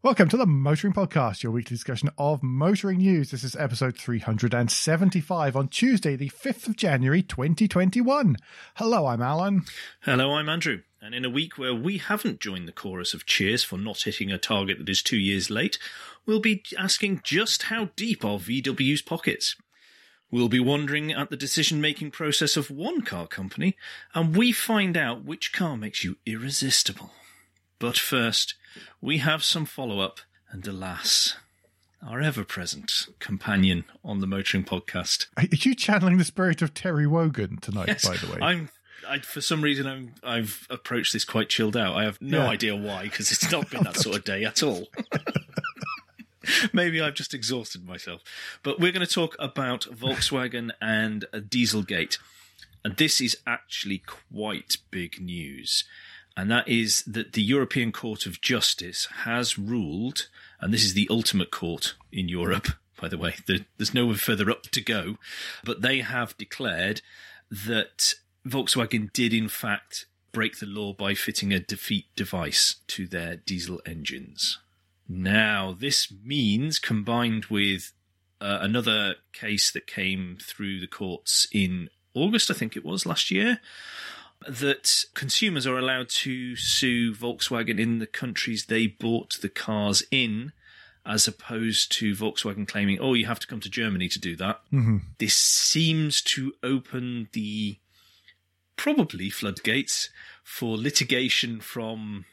Welcome to the Motoring Podcast, your weekly discussion of motoring news. This is episode 375 on Tuesday, the 5th of January, 2021. Hello, I'm Alan. Hello, I'm Andrew. And in a week where we haven't joined the chorus of cheers for not hitting a target that is two years late, we'll be asking just how deep are VW's pockets. We'll be wondering at the decision making process of one car company, and we find out which car makes you irresistible. But first, we have some follow up, and alas, our ever present companion on the Motoring Podcast. Are you channeling the spirit of Terry Wogan tonight, Yes, by the way? I'm. I, for some reason, I'm, I've approached this quite chilled out. I have no Yeah. idea why, because it's not been that sort of day at all. Maybe I've just exhausted myself. But we're going to talk about Volkswagen and uh, Dieselgate. And this is actually quite big news. And that is that the European Court of Justice has ruled, and this is the ultimate court in Europe, by the way, there, there's nowhere further up to go, but they have declared that Volkswagen did, in fact, break the law by fitting a defeat device to their diesel engines. Now, this means, combined with uh, another case that came through the courts in August, I think it was last year, that consumers are allowed to sue Volkswagen in the countries they bought the cars in, as opposed to Volkswagen claiming, oh, you have to come to Germany to do that. Mhm. This seems to open the probably floodgates for litigation from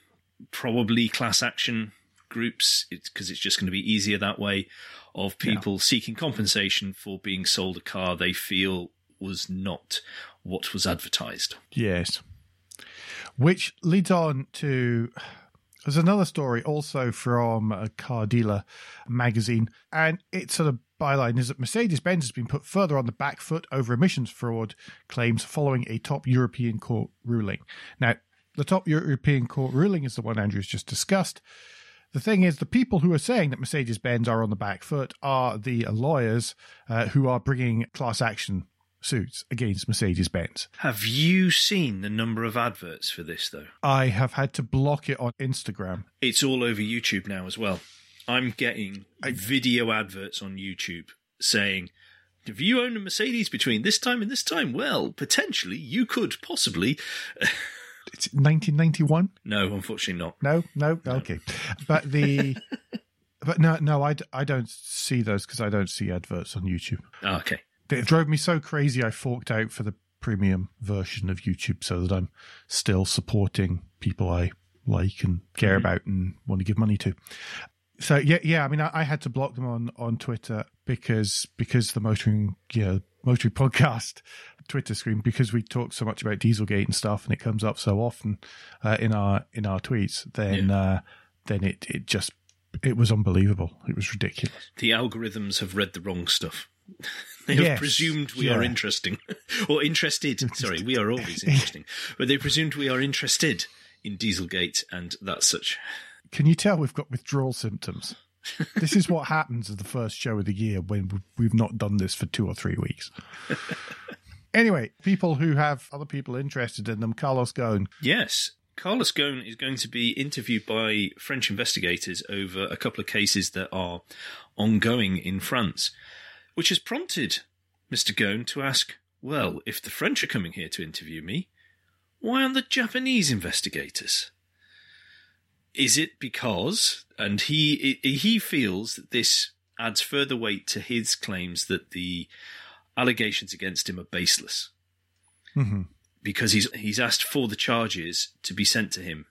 probably class action groups because it's, just going to be easier that way of people seeking compensation for being sold a car they feel was not what was advertised. Yes. Which leads on to there's another story also from a car dealer magazine, and its sort of byline is that Mercedes Benz has been put further on the back foot over emissions fraud claims following a top European court ruling. Now, the top European court ruling is the one Andrew's just discussed. The thing is, the people who are saying that Mercedes Benz are on the back foot are the lawyers uh, who are bringing class action suits against Mercedes Benz. Have you seen the number of adverts for this though? I have had to block it on Instagram. It's all over YouTube now as well. I'm getting video adverts on YouTube saying, if you own a Mercedes between this time and this time, well, potentially you could possibly. It's 1991. No, unfortunately not. No, no, okay. But the, but no, no, I, d- I don't see those because I don't see adverts on YouTube. Ah, okay. It drove me so crazy. I forked out for the premium version of YouTube so that I'm still supporting people I like and care about and want to give money to. So yeah, yeah. I mean, I, I had to block them on on Twitter because because the motoring yeah motoring podcast Twitter screen because we talk so much about Dieselgate and stuff and it comes up so often uh, in our in our tweets. Then uh, then it it just it was unbelievable. It was ridiculous. The algorithms have read the wrong stuff. They have presumed we yeah. are interesting. or interested. Sorry, we are always interesting. But they presumed we are interested in Dieselgate and that such. Can you tell we've got withdrawal symptoms? this is what happens at the first show of the year when we- we've not done this for two or three weeks. anyway, people who have other people interested in them, Carlos Ghosn. Yes. Carlos Ghosn is going to be interviewed by French investigators over a couple of cases that are ongoing in France, which has prompted Mr. Ghosn to ask, well, if the French are coming here to interview me, why aren't the Japanese investigators? Is it because, and he he feels that this adds further weight to his claims that the allegations against him are baseless Mhm. because he's he's asked for the charges to be sent to him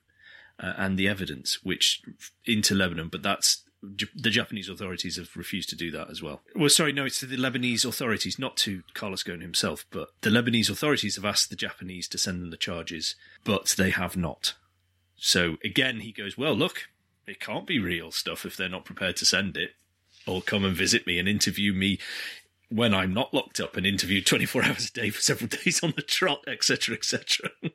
uh, and the evidence which into Lebanon, but that's the Japanese authorities have refused to do that as well. Well, sorry, no, it's to the Lebanese authorities, not to Carlos Ghosn himself, but the Lebanese authorities have asked the Japanese to send them the charges, but they have not. So again, he goes, well, look, it can't be real stuff if they're not prepared to send it or come and visit me and interview me when I'm not locked up and interviewed 24 hours a day for several days on the trot, etc., etc.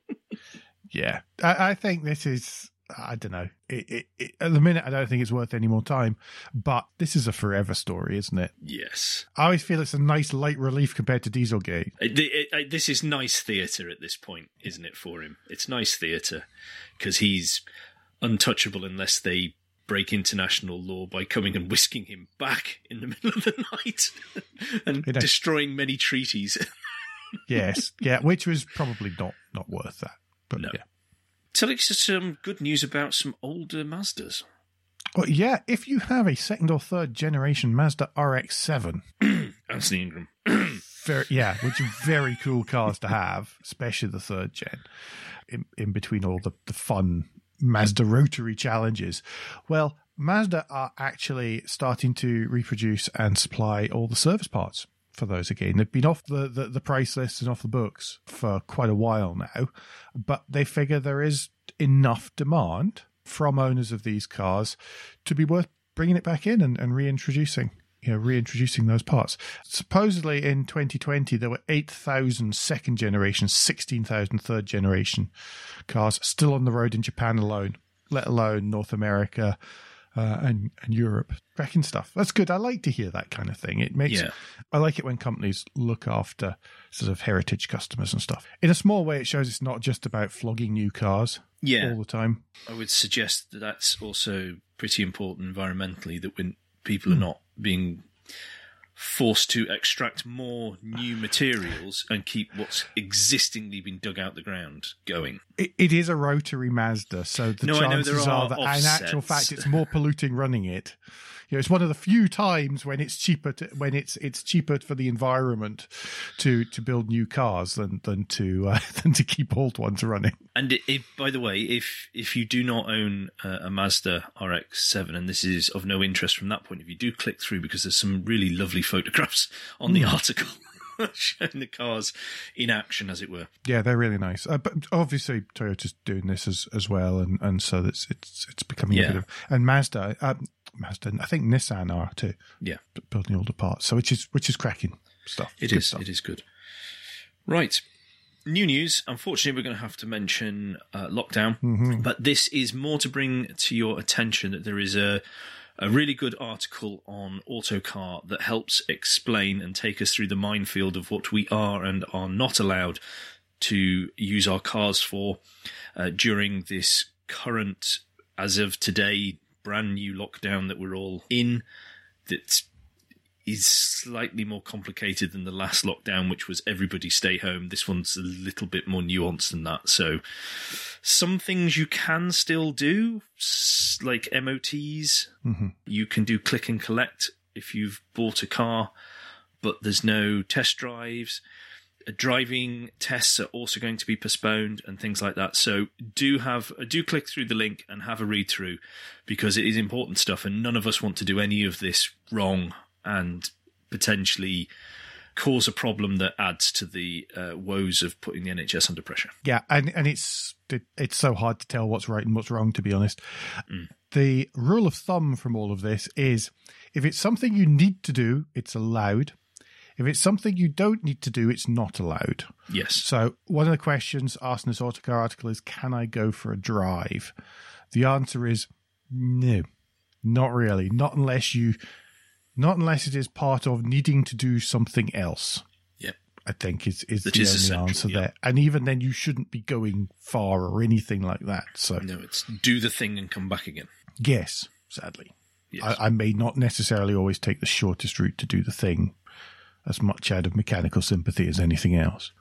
Yeah, I, I think this is. I don't know. It, it, it, at the minute, I don't think it's worth any more time. But this is a forever story, isn't it? yes. I always feel it's a nice light relief compared to Dieselgate. This is nice theatre at this point, isn't it, for him? It's nice theatre because he's untouchable unless they break international law by coming and whisking him back in the middle of the night and You know- destroying many treaties. Yes, yeah, which was probably not not worth that. But No. yeah. Tell us some good news about some older Mazdas. Well, yeah, if you have a second or third generation Mazda RX-7, Anthony Ingram. very, yeah, which are very cool cars to have, especially the third gen, in, in between all the, the fun Mazda rotary challenges. Well, Mazda are actually starting to reproduce and supply all the service parts for those again. They've been off the, the, the price list and off the books for quite a while now, but they figure there is enough demand from owners of these cars to be worth bringing it back in and, and reintroducing you know, reintroducing those parts. Supposedly in 2020, there were 8,000 second generation, 16,000 third generation cars still on the road in Japan alone, let alone North America uh, and, and Europe. Cracking stuff. That's good. I like to hear that kind of thing. It makes, Yeah. I like it when companies look after sort of heritage customers and stuff. In a small way, it shows it's not just about flogging new cars Yeah. all the time. I would suggest that that's also pretty important environmentally, that when people are not being forced to extract more new materials and keep what's existingly been dug out the ground going. It, it is a rotary Mazda, so the No, I know there chances are are that in actual fact it's more polluting running it. You know, it's one of the few times when it's cheaper to, when it's it's cheaper for the environment to to build new cars than than to uh, than to keep old ones running. And it, by the way, if if you do not own uh, a Mazda RX-7, and this is of no interest from that point of view, do click through because there's some really lovely photographs on the article showing the cars in action, as it were. Yeah, they're really nice. Uh, but obviously, Toyota's doing this as as well, and and so it's it's it's becoming Yeah. a bit of and Mazda. Um, Mazda, I think Nissan are too. Yeah. building all the parts. So which is which is cracking stuff. It is. stuff. It is good. Right. New news. Unfortunately, we're going to have to mention uh, lockdown, but this is more to bring to your attention that there is a a really good article on Autocar that helps explain and take us through the minefield of what we are and are not allowed to use our cars for uh, during this current, as of today, brand new lockdown that we're all in. That is slightly more complicated than the last lockdown, which was everybody stay home. This one's a little bit more nuanced than that. So, some things you can still do, like MOTs. Mhm. You can do click and collect if you've bought a car, but there's no test drives. Uh, Driving tests are also going to be postponed and things like that. So do have do click through the link and have a read through because it is important stuff, and none of us want to do any of this wrong and potentially cause a problem that adds to the uh, woes of putting the NHS under pressure. Yeah, and and it's it's so hard to tell what's right and what's wrong. To be honest, Mm. the rule of thumb from all of this is if it's something you need to do, it's allowed. If it's something you don't need to do, it's not allowed. Yes. So one of the questions asked in this Autocar article is, "Can I go for a drive?" The answer is no, not really. Not unless you, not unless it is part of needing to do something else. Yep. I think is is That the is only answer there. And even then, you shouldn't be going far or anything like that. So No, it's do the thing and come back again. yes, sadly, Yes. I, I may not necessarily always take the shortest route to do the thing, as much out of mechanical sympathy as anything else.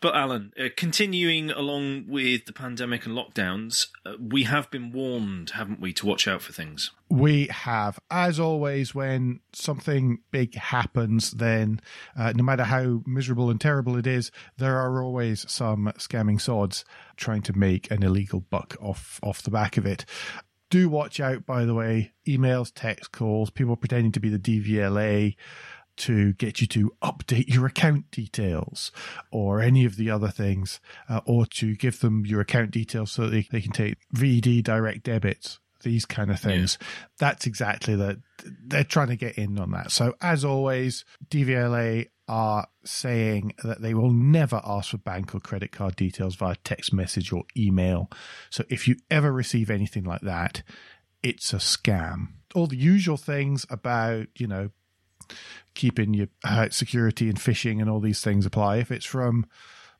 But Alan, uh, continuing along with the pandemic and lockdowns, uh, we have been warned, haven't we, to watch out for things. We have, as always, when something big happens, then uh, no matter how miserable and terrible it is, there are always some scamming sods trying to make an illegal buck off off the back of it. Do watch out, by the way. Emails, text calls, people pretending to be the DVLA to get you to update your account details or any of the other things, uh, or to give them your account details so that they, they can take VD direct debits, these kind of things. That's exactly that. They're trying to get in on that. So, as always, DVLA are saying that they will never ask for bank or credit card details via text message or email. So, if you ever receive anything like that, it's a scam. All the usual things about, you know, keeping your uh, security and phishing and all these things apply. If it's from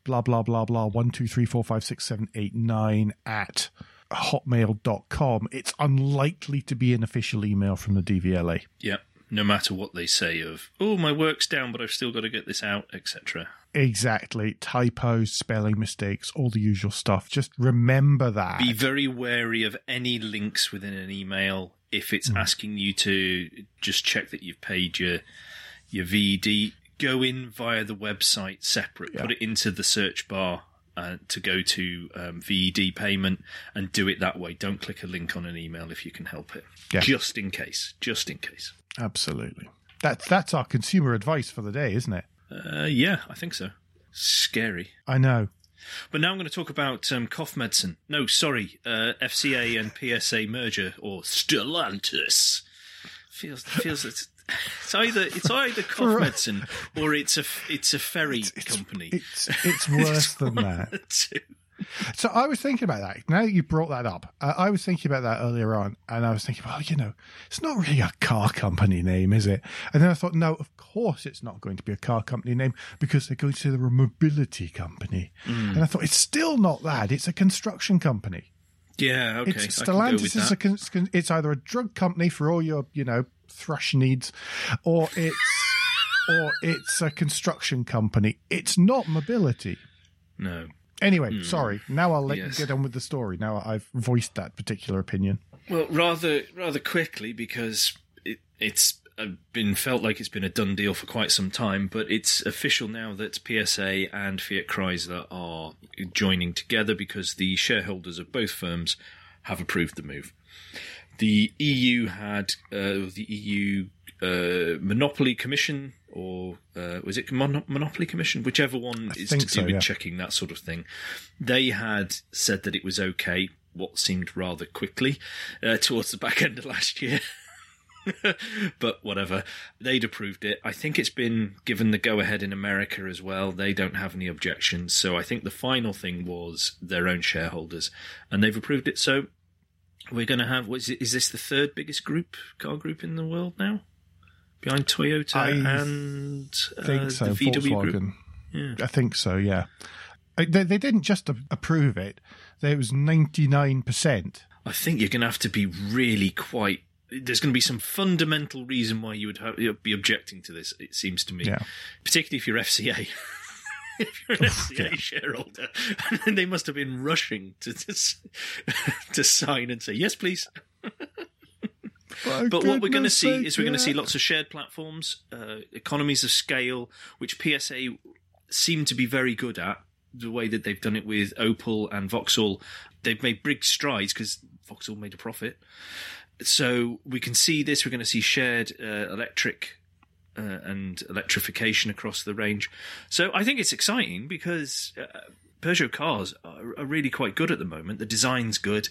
blah blah blah blah one two three four five six seven eight nine at hotmail.com, it's unlikely to be an official email from the DVLA. Yep. No matter what they say of, oh, my work's down, but I've still got to get this out, etc. Exactly. Typos, spelling mistakes, all the usual stuff. Just remember that. Be very wary of any links within an email if it's mm. asking you to just check that you've paid your your VED. Go in via the website separate. Yeah. Put it into the search bar uh, to go to um, VED payment and do it that way. Don't click a link on an email if you can help it. Yeah. Just in case. Just in case. Absolutely. That's that's our consumer advice for the day, isn't it? Uh, yeah, I think so. Scary. I know. But now I'm going to talk about um, cough medicine. No, sorry, uh, FCA and PSA merger or Stellantis. Feels feels it's, it's either it's either cough medicine or it's a it's a ferry it's, it's, company. It's it's worse than that. So I was thinking about that. Now that you brought that up, uh, I was thinking about that earlier on, and I was thinking, well, you know, it's not really a car company name, is it? And then I thought, no, of course it's not going to be a car company name because they're going to say they're a mobility company. Mm. And I thought it's still not that; it's a construction company. Yeah, okay. It's, Stellantis is a it's either a drug company for all your you know thrush needs, or it's or it's a construction company. It's not mobility. No. Anyway, mm. sorry. Now I'll let yes. you get on with the story. Now I've voiced that particular opinion. Well, rather rather quickly because it, it's uh, been felt like it's been a done deal for quite some time, but it's official now that PSA and Fiat Chrysler are joining together because the shareholders of both firms have approved the move. The EU had uh, the EU uh, Monopoly Commission or uh, was it Mon- Monopoly Commission, whichever one I is to do so, with yeah. checking that sort of thing. They had said that it was okay. What seemed rather quickly uh, towards the back end of last year. but whatever. They'd approved it. I think it's been given the go ahead in America as well. They don't have any objections. So I think the final thing was their own shareholders, and they've approved it. So we're going to have. What is, it, is this the third biggest group car group in the world now? behind Toyota I and uh, so, the VW Volkswagen. Group. Yeah. I think so. Yeah, they, they didn't just approve it; it was ninety nine percent. I think you're going to have to be really quite. There's going to be some fundamental reason why you would have, be objecting to this. It seems to me, yeah. particularly if you're FCA. if you're an FCA yeah. shareholder, and they must have been rushing to to, to sign and say yes, please. but what we're going to see is we're going to see lots of shared platforms, uh, economies of scale, which PSA seem to be very good at. The way that they've done it with Opel and Vauxhall, they've made big strides because Vauxhall made a profit. So we can see this. We're going to see shared uh, electric uh, and electrification across the range. So I think it's exciting because uh, Peugeot cars are, are, really quite good at the moment. The design's good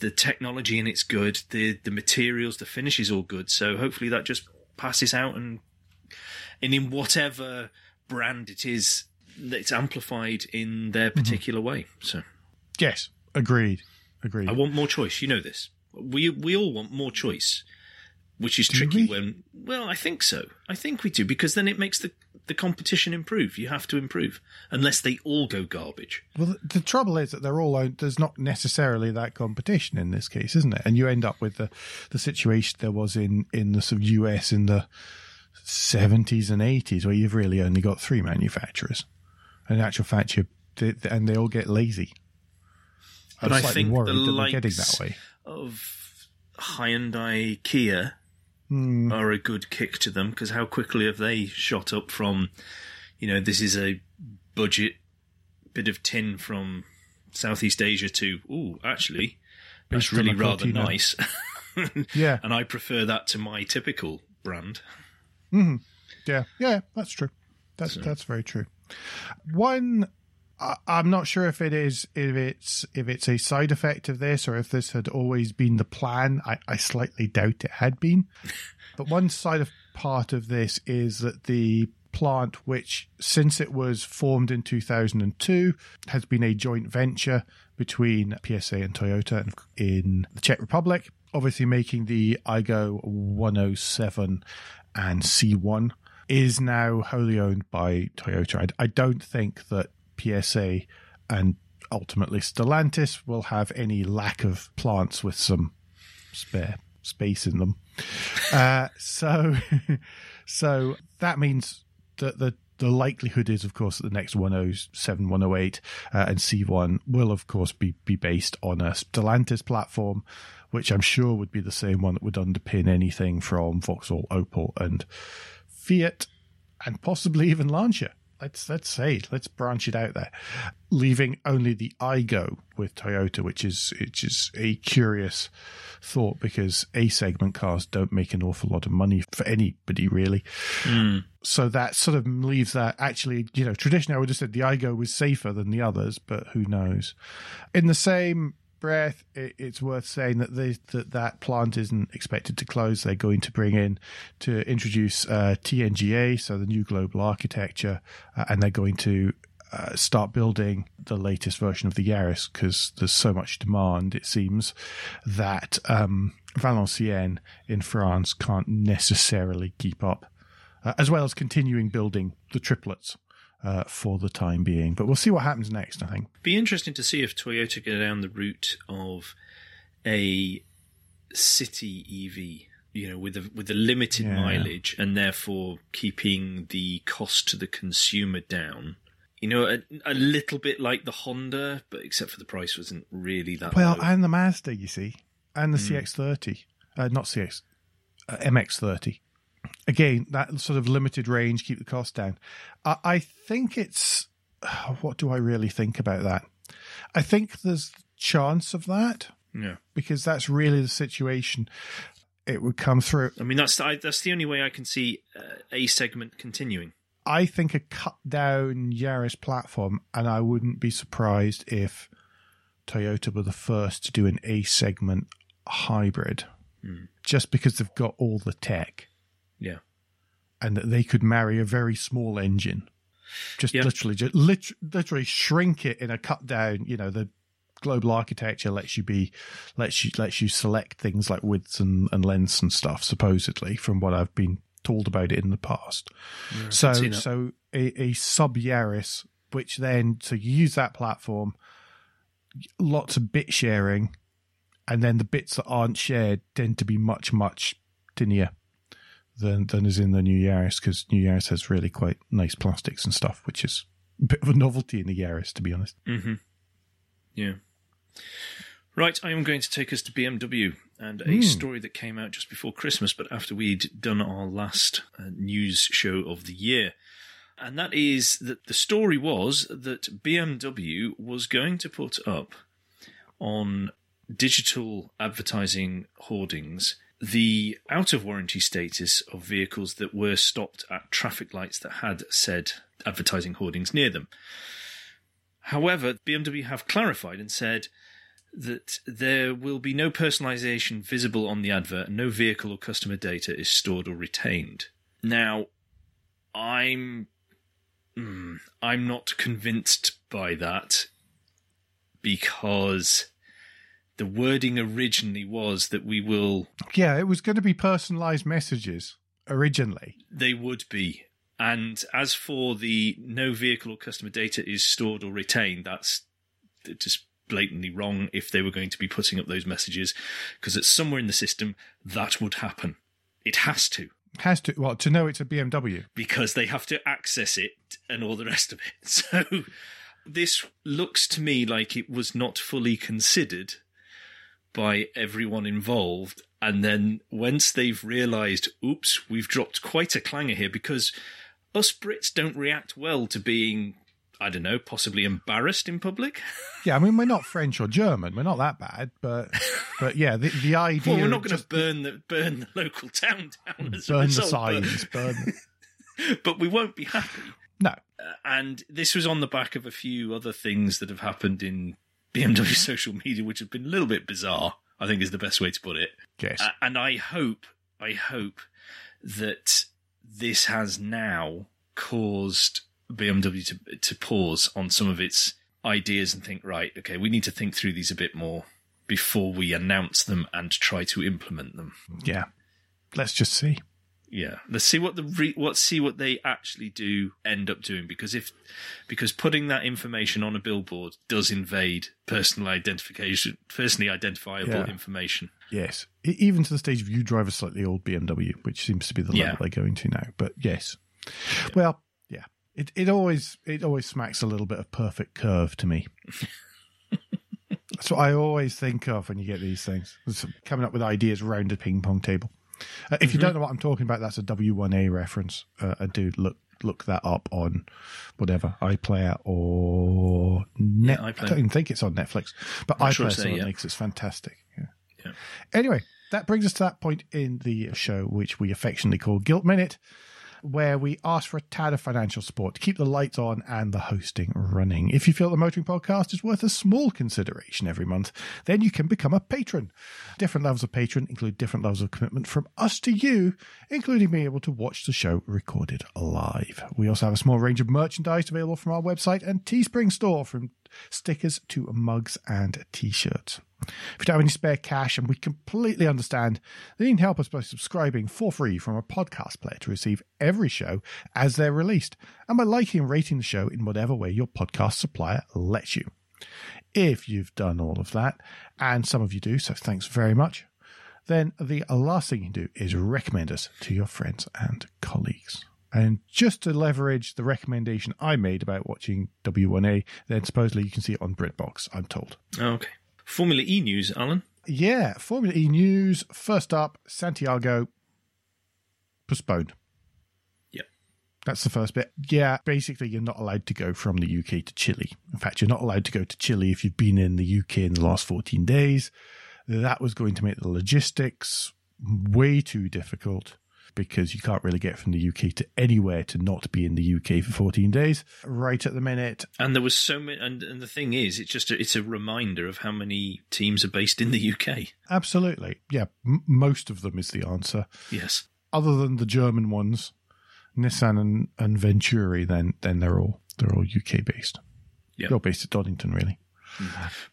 the technology in it's good, the the materials, the finish is all good. So hopefully that just passes out and and in whatever brand it is, it's amplified in their mm-hmm. particular mm-hmm. way. So yes, agreed, agreed. I want more choice. You know this. We we all want more choice which is do tricky we? when well i think so. I think we do because then it makes the the competition improve. You have to improve unless they all go garbage. Well the, the trouble is that they're all owned there's not necessarily that competition in this case isn't it? And you end up with the the situation there was in in the sort of us in the 70s and 80s where you've really only got three manufacturers. And in actual fact you and they all get lazy. But i think the likes getting that way. of Hyundai Kia mm. are a good kick to them because how quickly have they shot up from, you know, this is a budget bit of tin from Southeast Asia to, oh, actually, that's really rather nice. yeah. And I prefer that to my typical brand. Mm-hmm. Yeah, yeah, that's true. That's so. that's very true. One I'm not sure if it is if it's if it's a side effect of this or if this had always been the plan. I, I slightly doubt it had been. but one side of part of this is that the plant, which since it was formed in 2002, has been a joint venture between PSA and Toyota in the Czech Republic, obviously making the Aygo 107 and C1 is now wholly owned by Toyota. I, I don't think that PSA and ultimately Stellantis will have any lack of plants with some spare space in them. uh, so, so that means that the the likelihood is, of course, that the next 107, 108, uh, and C1 will, of course, be, be based on a Stellantis platform, which I'm sure would be the same one that would underpin anything from Vauxhall, Opel, and Fiat, and possibly even Lancia let's let's say let's branch it out there, leaving only the Aygo with Toyota, which is which is a curious thought because A segment cars don't make an awful lot of money for anybody really. Mm. So that sort of leaves that actually, you know, traditionally I would have said the Aygo was safer than the others, but who knows? In the same breath, it, it's worth saying that they, that that plant isn't expected to close. They're going to bring in to introduce uh, TNGA, so the new global architecture, uh, and they're going to uh, start building the latest version of the Yaris because there's so much demand. It seems that um, Valenciennes in France can't necessarily keep up, uh, as well as continuing building the triplets uh, for the time being. But we'll see what happens next, I think. Be interesting to see if Toyota go down the route of a city EV, you know, with a with a limited Yeah. mileage and therefore keeping the cost to the consumer down. You know, a, a little bit like the Honda, but except for the price wasn't really that Well, low. and the Mazda, you see, and the Hmm. CX30, uh, not CX, uh, MX30. Again, that sort of limited range, keep the cost down. I, I think it's. What do I really think about that? I think there's chance of that yeah. because that's really the situation it would come through. I mean, that's the, I, that's the only way I can see uh, a segment continuing. I think a cut down Yaris platform, and I wouldn't be surprised if Toyota were the first to do an A segment hybrid, just because they've got all the tech Yeah. and that they could marry a very small engine, just Yeah. literally, just lit- literally shrink it in a cut down. You know, the global architecture lets you be, lets you lets you select things like widths and, and lengths and stuff. Supposedly, from what I've been told about it in the past. so so a, a sub Yaris, which then so you use that platform, lots of bit sharing, and then the bits that aren't shared tend to be much much tinier than than is in the new Yaris because new Yaris has really quite nice plastics and stuff, which is a bit of a novelty in the Yaris, to be honest. Mm-hmm. Yeah. Right, I am going to take us to BMW and a Hmm. story that came out just before Christmas, but after we'd done our last uh, news show of the year. And that is that the story was that BMW was going to put up on digital advertising hoardings the out of warranty status of vehicles that were stopped at traffic lights that had said advertising hoardings near them. However, BMW have clarified and said that there will be no personalization visible on the advert and no vehicle or customer data is stored or retained. Now, I'm mm, I'm not convinced by that because the wording originally was that we will Yeah, it was going to be personalized messages originally. They would be. And as for the no vehicle or customer data is stored or retained, that's just blatantly wrong if they were going to be putting up those messages, because it's somewhere in the system that would happen. It has to, Has to well to know it's a BMW. because they have to access it and all the rest of it. So this looks to me like it was not fully considered by everyone involved. And then once they've realised, oops, we've dropped quite a clanger here because us Brits don't react well to being, I don't know, possibly embarrassed in public. Yeah, I mean we're not French or German. We're not that bad, but but yeah, the the idea Well, we're not going to burn the burn the local town down as a burn the result, but- signs, burn. but we won't be happy. No, Uh, and this was on the back of a few other things that have happened in BMW social media, which have been a little bit bizarre. I think is the best way to put it. yes, Uh, and I hope, I hope that this has now caused BMW to to pause on some of its ideas and think, right, okay, we need to think through these a bit more before we announce them and try to implement them. yeah. Let's just see. Yeah, let's see what the re- what see what they actually do end up doing because if because putting that information on a billboard does invade personal identification, personally identifiable Yeah. information. Yes, even to the stage of you drive a slightly old BMW, which seems to be the level Yeah. they're going to now. But yes, well, yeah, it it always it always smacks a little bit of perfect curve to me. That's what I always think of when you get these things. It's coming up with ideas around a ping pong table. Uh, if you don't know what I'm talking about, that's a W1A reference. Uh, and do look look that up on whatever iPlayer or net. I iPlayer. don't even think it's on Netflix, but iPlayer sure there yet. makes it's fantastic. Yeah. Yeah. Anyway, that brings us to that point in the show, which we affectionately call Guilt Minute, where we ask for a tad of financial support to keep the lights on and the hosting running. If you feel the Motoring Podcast is worth a small consideration every month, then you can become a patron. Different levels of patron include different levels of commitment from us to you, including being able to watch the show recorded live. We also have a small range of merchandise available from our website and Teespring store from stickers to mugs and t-shirts. If you don't have any spare cash, and we completely understand, then you can help us by subscribing for free from a podcast player to receive every show as they're released, and by liking and rating the show in whatever way your podcast supplier lets you. If you've done all of that, and some of you do, so thanks very much, then the last thing you can do is recommend us to your friends and colleagues. And just to leverage the recommendation I made about watching W1A, then supposedly you can see it on BritBox, I'm told. Oh, okay. Formula E news, Alan. Yeah, Formula E news. First up, Santiago postponed. Yeah, That's the first bit. Yeah, basically, you're not allowed to go from the UK to Chile. In fact, you're not allowed to go to Chile if you've been in the UK in the last 14 days. That was going to make the logistics way too difficult because you can't really get from the UK to anywhere to not be in the UK for 14 days. Right at the minute, And there was so many, and, and the thing is, it's just a, it's a reminder of how many teams are based in the UK. absolutely. Yeah, m- most of them is the answer. Yes. other than the German ones, Nissan and, and Venturi, then then they're all they're all UK based. Yeah. They're all based at Donington, really.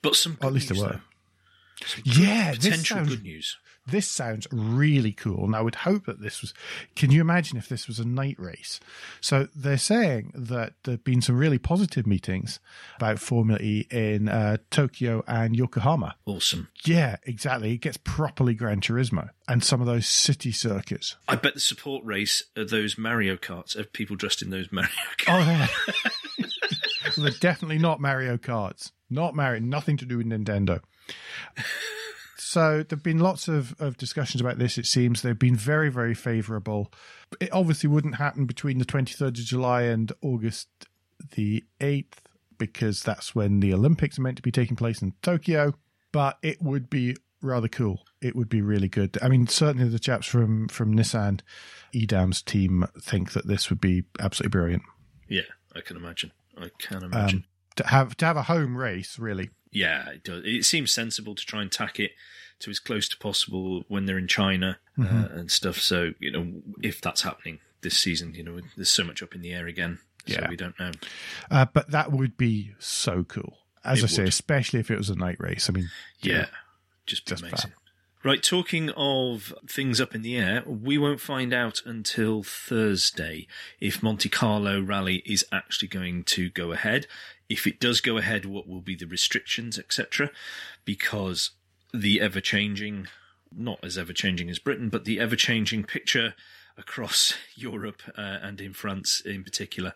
But some at least they were. though. Some Yeah, this potential sounds good news. This sounds really cool. And I would hope that this was. Can you imagine if this was a night race? So they're saying that there've been some really positive meetings about Formula E in uh, Tokyo and Yokohama. Awesome. Yeah, exactly. It gets properly Gran Turismo and some of those city circuits. I bet the support race are those Mario Karts of people dressed in those Mario Karts. Oh, yeah. well, they're definitely not Mario Karts. Not Mario. Nothing to do with Nintendo. So there've been lots of, of discussions about this. It seems they've been very, very favourable. It obviously wouldn't happen between the 23rd of July and August the 8th because that's when the Olympics are meant to be taking place in Tokyo. But it would be rather cool. It would be really good. I mean, certainly the chaps from from Nissan, Edam's team think that this would be absolutely brilliant. Yeah, I can imagine. I can imagine. Um, to have to have a home race, really. Yeah, it does. It seems sensible to try and tack it to as close to possible when they're in China Mm-hmm. uh, and stuff. So you know, if that's happening this season, you know, there's so much up in the air again. So Yeah. we don't know. Uh, but that would be so cool. As It I say, especially if it was a night race. I mean, Yeah, just, Just amazing. fab. Right, talking of things up in the air, we won't find out until Thursday if Monte Carlo Rally is actually going to go ahead. If it does go ahead, what will be the restrictions, etc. Because the ever changing, not as ever changing as Britain, but the ever changing picture across Europe uh, and in France in particular,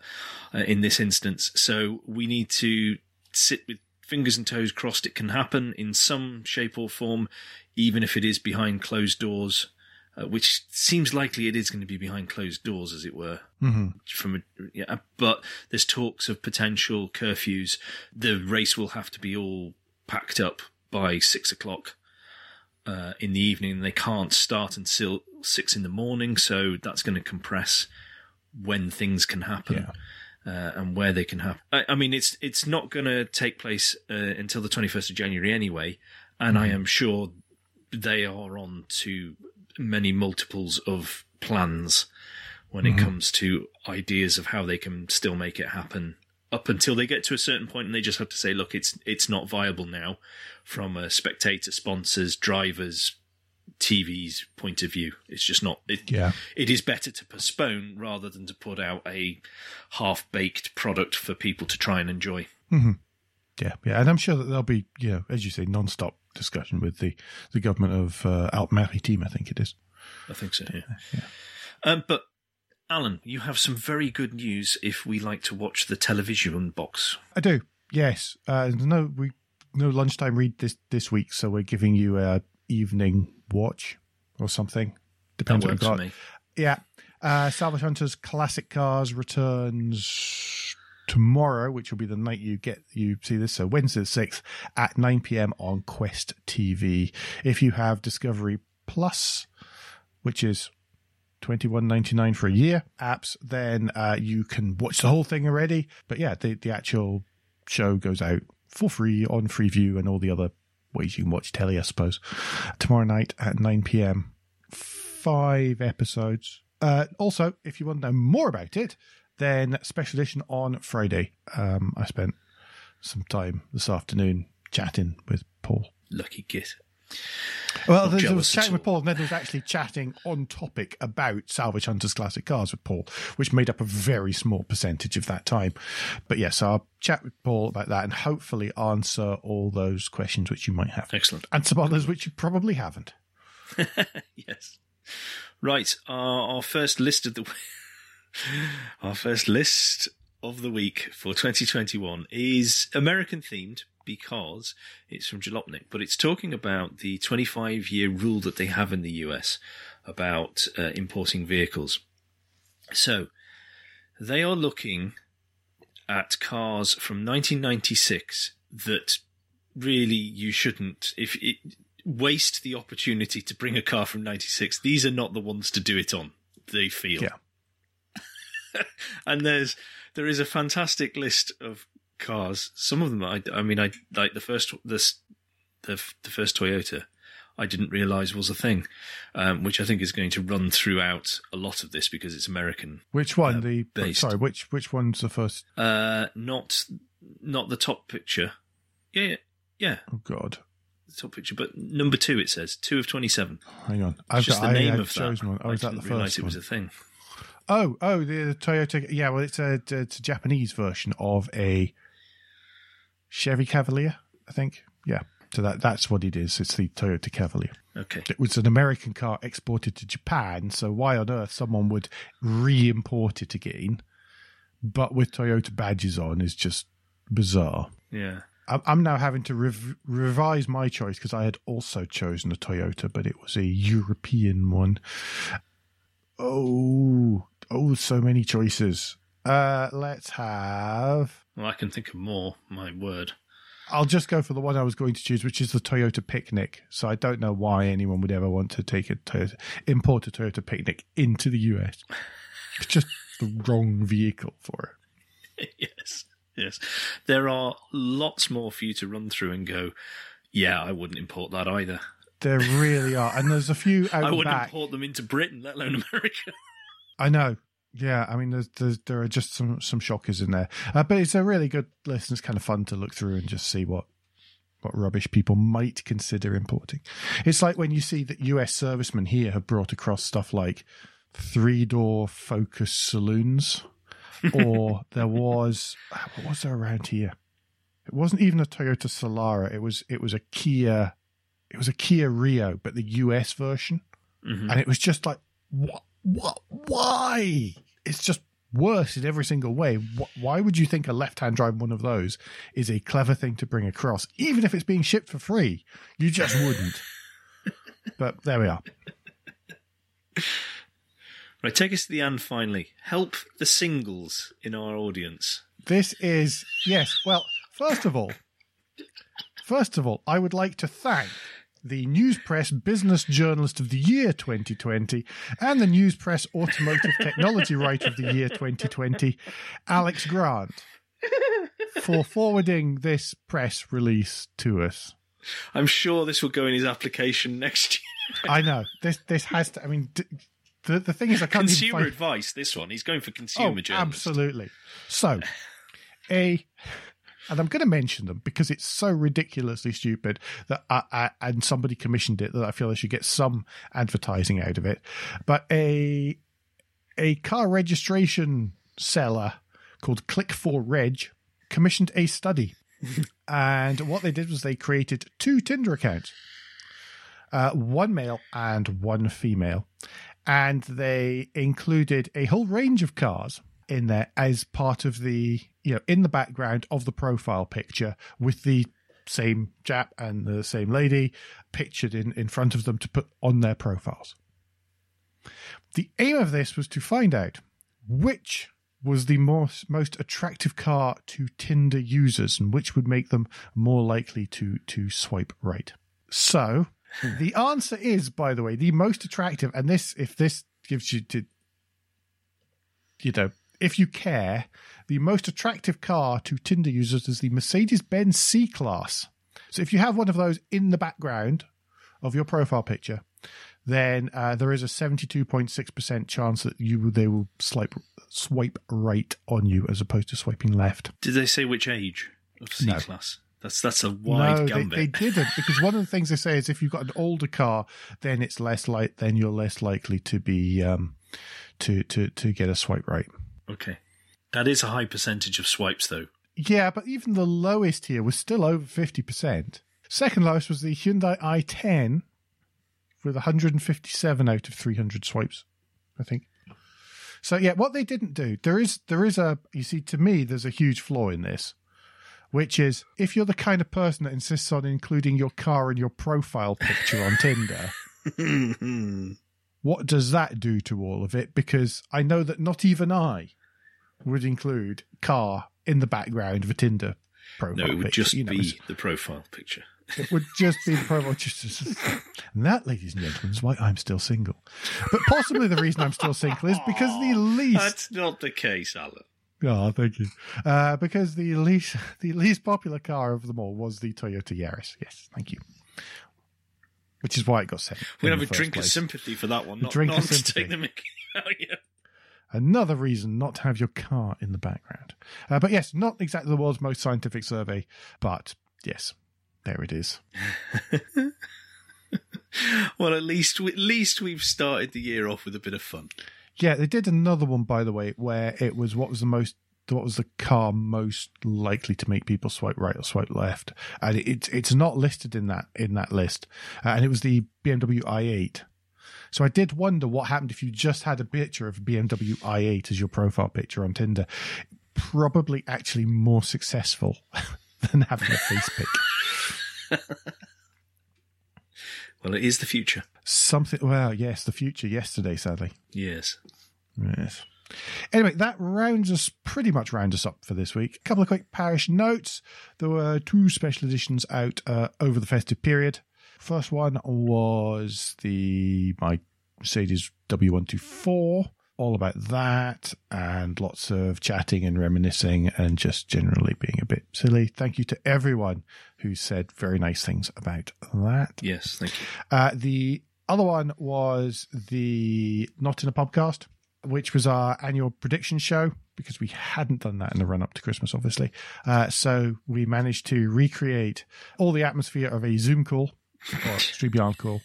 uh, in this instance. So we need to sit with fingers and toes crossed it can happen in some shape or form, even if it is behind closed doors, uh, which seems likely it is going to be behind closed doors, as it were. mhm. From a, yeah, but there's talks of potential curfews. The race will have to be all packed up by six o'clock uh, in the evening. They can't start until six in the morning, so that's going to compress when things can happen Yeah. uh, and where they can happen. I, I mean, it's it's not going to take place uh, until the 21st of January anyway, and I am sure they are on to many multiples of plans when it mm-hmm. comes to ideas of how they can still make it happen up until they get to a certain point and they just have to say look it's it's not viable now from a spectator sponsors drivers TV's point of view. It's just not. It, Yeah. it is better to postpone rather than to put out a half baked product for people to try and enjoy. Mm-hmm. Yeah, yeah, and I'm sure that there'll be, you know, as you say, non-stop discussion with the, the government of uh, Alpes-Maritimes, I think it is. I think so. Yeah. Um, but Alan, you have some very good news if we like to watch the television box. I do, yes. Uh, no, we no lunchtime read this this week, so we're giving you a evening watch or something. Depends what you've got. me. Yeah. Uh, Salvage Hunters Classic Cars returns tomorrow, which will be the night you get you see this. So Wednesday the sixth at nine PM on Quest TV. If you have Discovery Plus, which is twenty one ninety nine for a year apps, then uh, you can watch the whole thing already. But yeah, the the actual show goes out for free on Freeview and all the other ways you can watch telly, I suppose. Tomorrow night at nine PM five episodes. Uh, also, if you want to know more about it, then special edition on Friday. Um, I spent some time this afternoon chatting with Paul. Lucky git. Well, there, there was at chatting with. Paul, and then there was actually chatting on topic about Salvage Hunters Classic Cars with Paul, which made up a very small percentage of that time. But yes, I'll chat with Paul about that and hopefully answer all those questions which you might have, Excellent. and some others which you probably haven't. Yes. Right. Our, our first list of the our first list of the week for 2021 is American themed because it's from Jalopnik, but it's talking about the 25 year rule that they have in the US about uh, importing vehicles. So they are looking at cars from 1996 that really you shouldn't if it waste the opportunity to bring a car from 96 these are not the ones to do it on they feel Yeah. and there's there is a fantastic list of cars some of them i, I mean i like the first this the, the first toyota i didn't realize was a thing um, which i think is going to run throughout a lot of this because it's american Which one? Uh, the based. sorry, which which one's the first? uh not not the top picture yeah yeah, Oh God, the top picture but number two it says two of 27 hang on. I've just got, the I name had of that. one. Oh, I is that the didn't realise first it one? was a thing. Oh, oh, the, the Toyota. Yeah, well, it's a it's a Japanese version of a Chevy Cavalier, I think. Yeah, so that that's what it is. It's the Toyota Cavalier. Okay. It was an American car exported to Japan. So why on earth someone would re-import it again, but with Toyota badges on, is just bizarre. Yeah. I'm- I'm now having to rev- revise my choice because I had also chosen a Toyota, but it was a European one. Oh, oh, so many choices. Uh, let's have. Well, I can think of more. My word. I'll just go for the one I was going to choose, which is the Toyota Picnic. So I don't know why anyone would ever want to take a Toyota, import a Toyota Picnic into the US. It's just the wrong vehicle for it. yes. Yes. There are lots more for you to run through and go. Yeah, I wouldn't import that either. There really are, and there's a few out I wouldn't back. import them into Britain, let alone America. I know. Yeah, I mean, there's, there's there are just some some shockers in there, uh, but it's a really good list. and It's kind of fun to look through and just see what what rubbish people might consider importing. It's like when you see that U.S. servicemen here have brought across stuff like three door Focus saloons, or there was what was there around here? It wasn't even a Toyota Solara. It was it was a Kia. It was a Kia Rio, but the US version Mhm. and it was just like what what? Why? It's just worse in every single way. Why would you think a left-hand drive one of those is a clever thing to bring across even if it's being shipped for free? You just wouldn't. But there we are. Right, take us to the end finally. Help the singles in our audience. this is yes well first of all first of all i would like to thank the News Press Business Journalist of the Year 2020 and the News Press Automotive Technology Writer of the Year 2020, Alex Grant, for forwarding this press release to us. I'm sure this will go in his application next year. I know this. This has to. I mean, d- the the thing is, I can't Consumer find- advice, this one. He's going for consumer oh, journalist. absolutely. So, a and I'm going to mention them because it's so ridiculously stupid that I, I, and somebody commissioned it that I feel I should get some advertising out of it. But a a car registration seller called Click for Reg commissioned a study, and what they did was they created two Tinder accounts, uh, one male and one female, and they included a whole range of cars in there as part of the you know in the background of the profile picture with the same chap and the same lady pictured in in front of them to put on their profiles. The aim of this was to find out which was the most most attractive car to tinder users and which would make them more likely to to swipe right. So hmm. the answer is by the way the most attractive and this if this gives you to you know if you care, the most attractive car to Tinder users is the Mercedes Benz C Class. So if you have one of those in the background of your profile picture, then uh, there is a 72.6% chance that you they will swipe, swipe right on you as opposed to swiping left. Did they say which age of C no. class? That's that's a wide no, gambit. They, they didn't because one of the things they say is if you've got an older car, then it's less like then you're less likely to be um, to to to get a swipe right. Okay. That is a high percentage of swipes, though. Yeah, but even the lowest here was still over 50%. Second lowest was the Hyundai i10 with 157 out of 300 swipes, I think. So yeah, what they didn't do, there is there is a you see to me there's a huge flaw in this, which is if you're the kind of person that insists on including your car in your profile picture on Tinder, what does that do to all of it? Because I know that not even I would include car in the background of a Tinder profile. No, it would picture, just you know, be the profile picture. It would just be the profile. Just, and that, ladies and gentlemen, is why I'm still single. But possibly the reason I'm still single is because the least. That's not the case, Alan. Oh, thank you. Uh, because the least the least popular car of them all was the Toyota Yaris. Yes, thank you which is why it got sent. we have a drink place. of sympathy for that one. Not, drink not of sympathy. take the Mickey. yeah. Another reason not to have your car in the background. Uh, but yes, not exactly the world's most scientific survey, but yes, there it is. well, at least at least we've started the year off with a bit of fun. Yeah, they did another one, by the way, where it was what was the most what was the car most likely to make people swipe right or swipe left, and it's it's not listed in that in that list, uh, and it was the BMW i8. So I did wonder what happened if you just had a picture of BMW i8 as your profile picture on Tinder. Probably actually more successful than having a face pic. well, it is the future. Something. Well, yes, the future. Yesterday, sadly. Yes. Yes. Anyway, that rounds us pretty much rounds us up for this week. A couple of quick parish notes. There were two special editions out uh, over the festive period. First one was the my Mercedes W124, all about that, and lots of chatting and reminiscing, and just generally being a bit silly. Thank you to everyone who said very nice things about that. Yes, thank you. Uh, the other one was the Not in a Podcast which was our annual prediction show because we hadn't done that in the run up to Christmas, obviously. Uh, so we managed to recreate all the atmosphere of a Zoom call or StreamYard call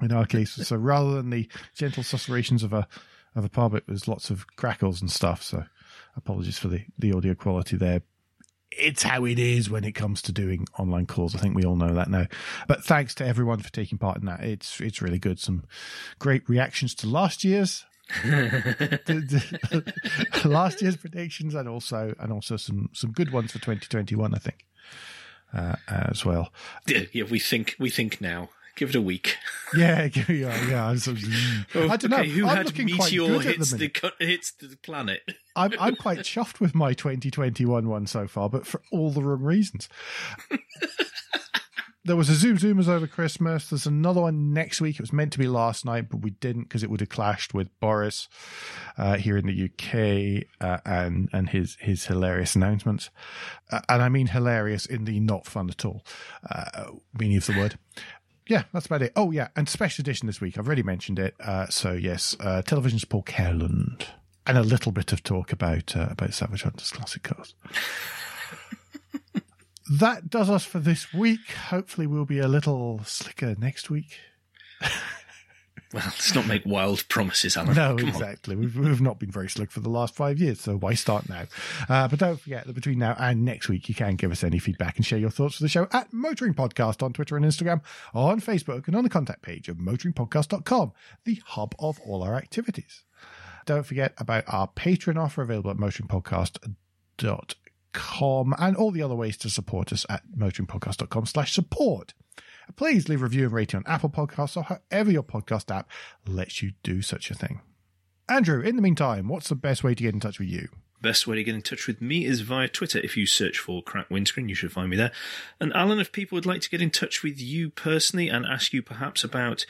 in our case. So rather than the gentle susurrations of a of a pub, it was lots of crackles and stuff. So apologies for the, the audio quality there. It's how it is when it comes to doing online calls. I think we all know that now. But thanks to everyone for taking part in that. It's it's really good. Some great reactions to last year's last year's predictions and also and also some some good ones for 2021 i think uh, as well. Yeah, we think we think now. Give it a week. Yeah yeah yeah i don't know. who I'm had meteor hits the, the, hits the planet? I'm, I'm quite chuffed with my 2021 one so far but for all the wrong reasons there was a Zoom Zoomers over Christmas. There's another one next week. It was meant to be last night, but we didn't because it would have clashed with Boris uh, here in the UK uh, and and his his hilarious announcements. Uh, and I mean hilarious in the not fun at all uh, meaning of the word. Yeah, that's about it. Oh yeah, and special edition this week. I've already mentioned it. Uh, so yes, uh, television's Paul Cowland and a little bit of talk about about Salvage Hunters classic cars. That does us for this week. Hopefully, we'll be a little slicker next week. Well, let's not make wild promises, Alan. No, Come exactly. We've, we've not been very slick for the last five years, so why start now? Uh, but don't forget that between now and next week, you can give us any feedback and share your thoughts for the show at Motoring Podcast on Twitter and Instagram, on Facebook, and on the contact page of motoringpodcast.com, the hub of all our activities. Don't forget about our Patreon offer available at motoringpodcast.com and all the other ways to support us at motoringpodcast.com slash support. Please leave a review and rating on Apple Podcasts or however your podcast app lets you do such a thing. Andrew, in the meantime, what's the best way to get in touch with you? Best way to get in touch with me is via Twitter. If you search for Crack Windscreen, you should find me there. And Alan, if people would like to get in touch with you personally and ask you perhaps about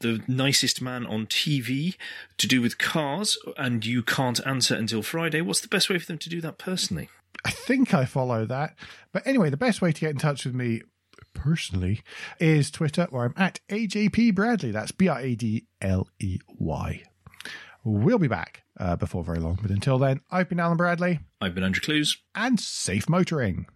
the nicest man on TV to do with cars, and you can't answer until Friday, what's the best way for them to do that personally? I think I follow that. But anyway, the best way to get in touch with me personally is Twitter, where I'm at AJP Bradley. That's B R A D L E Y. We'll be back uh, before very long, but until then, I've been Alan Bradley, I've been Andrew Clues. and safe motoring.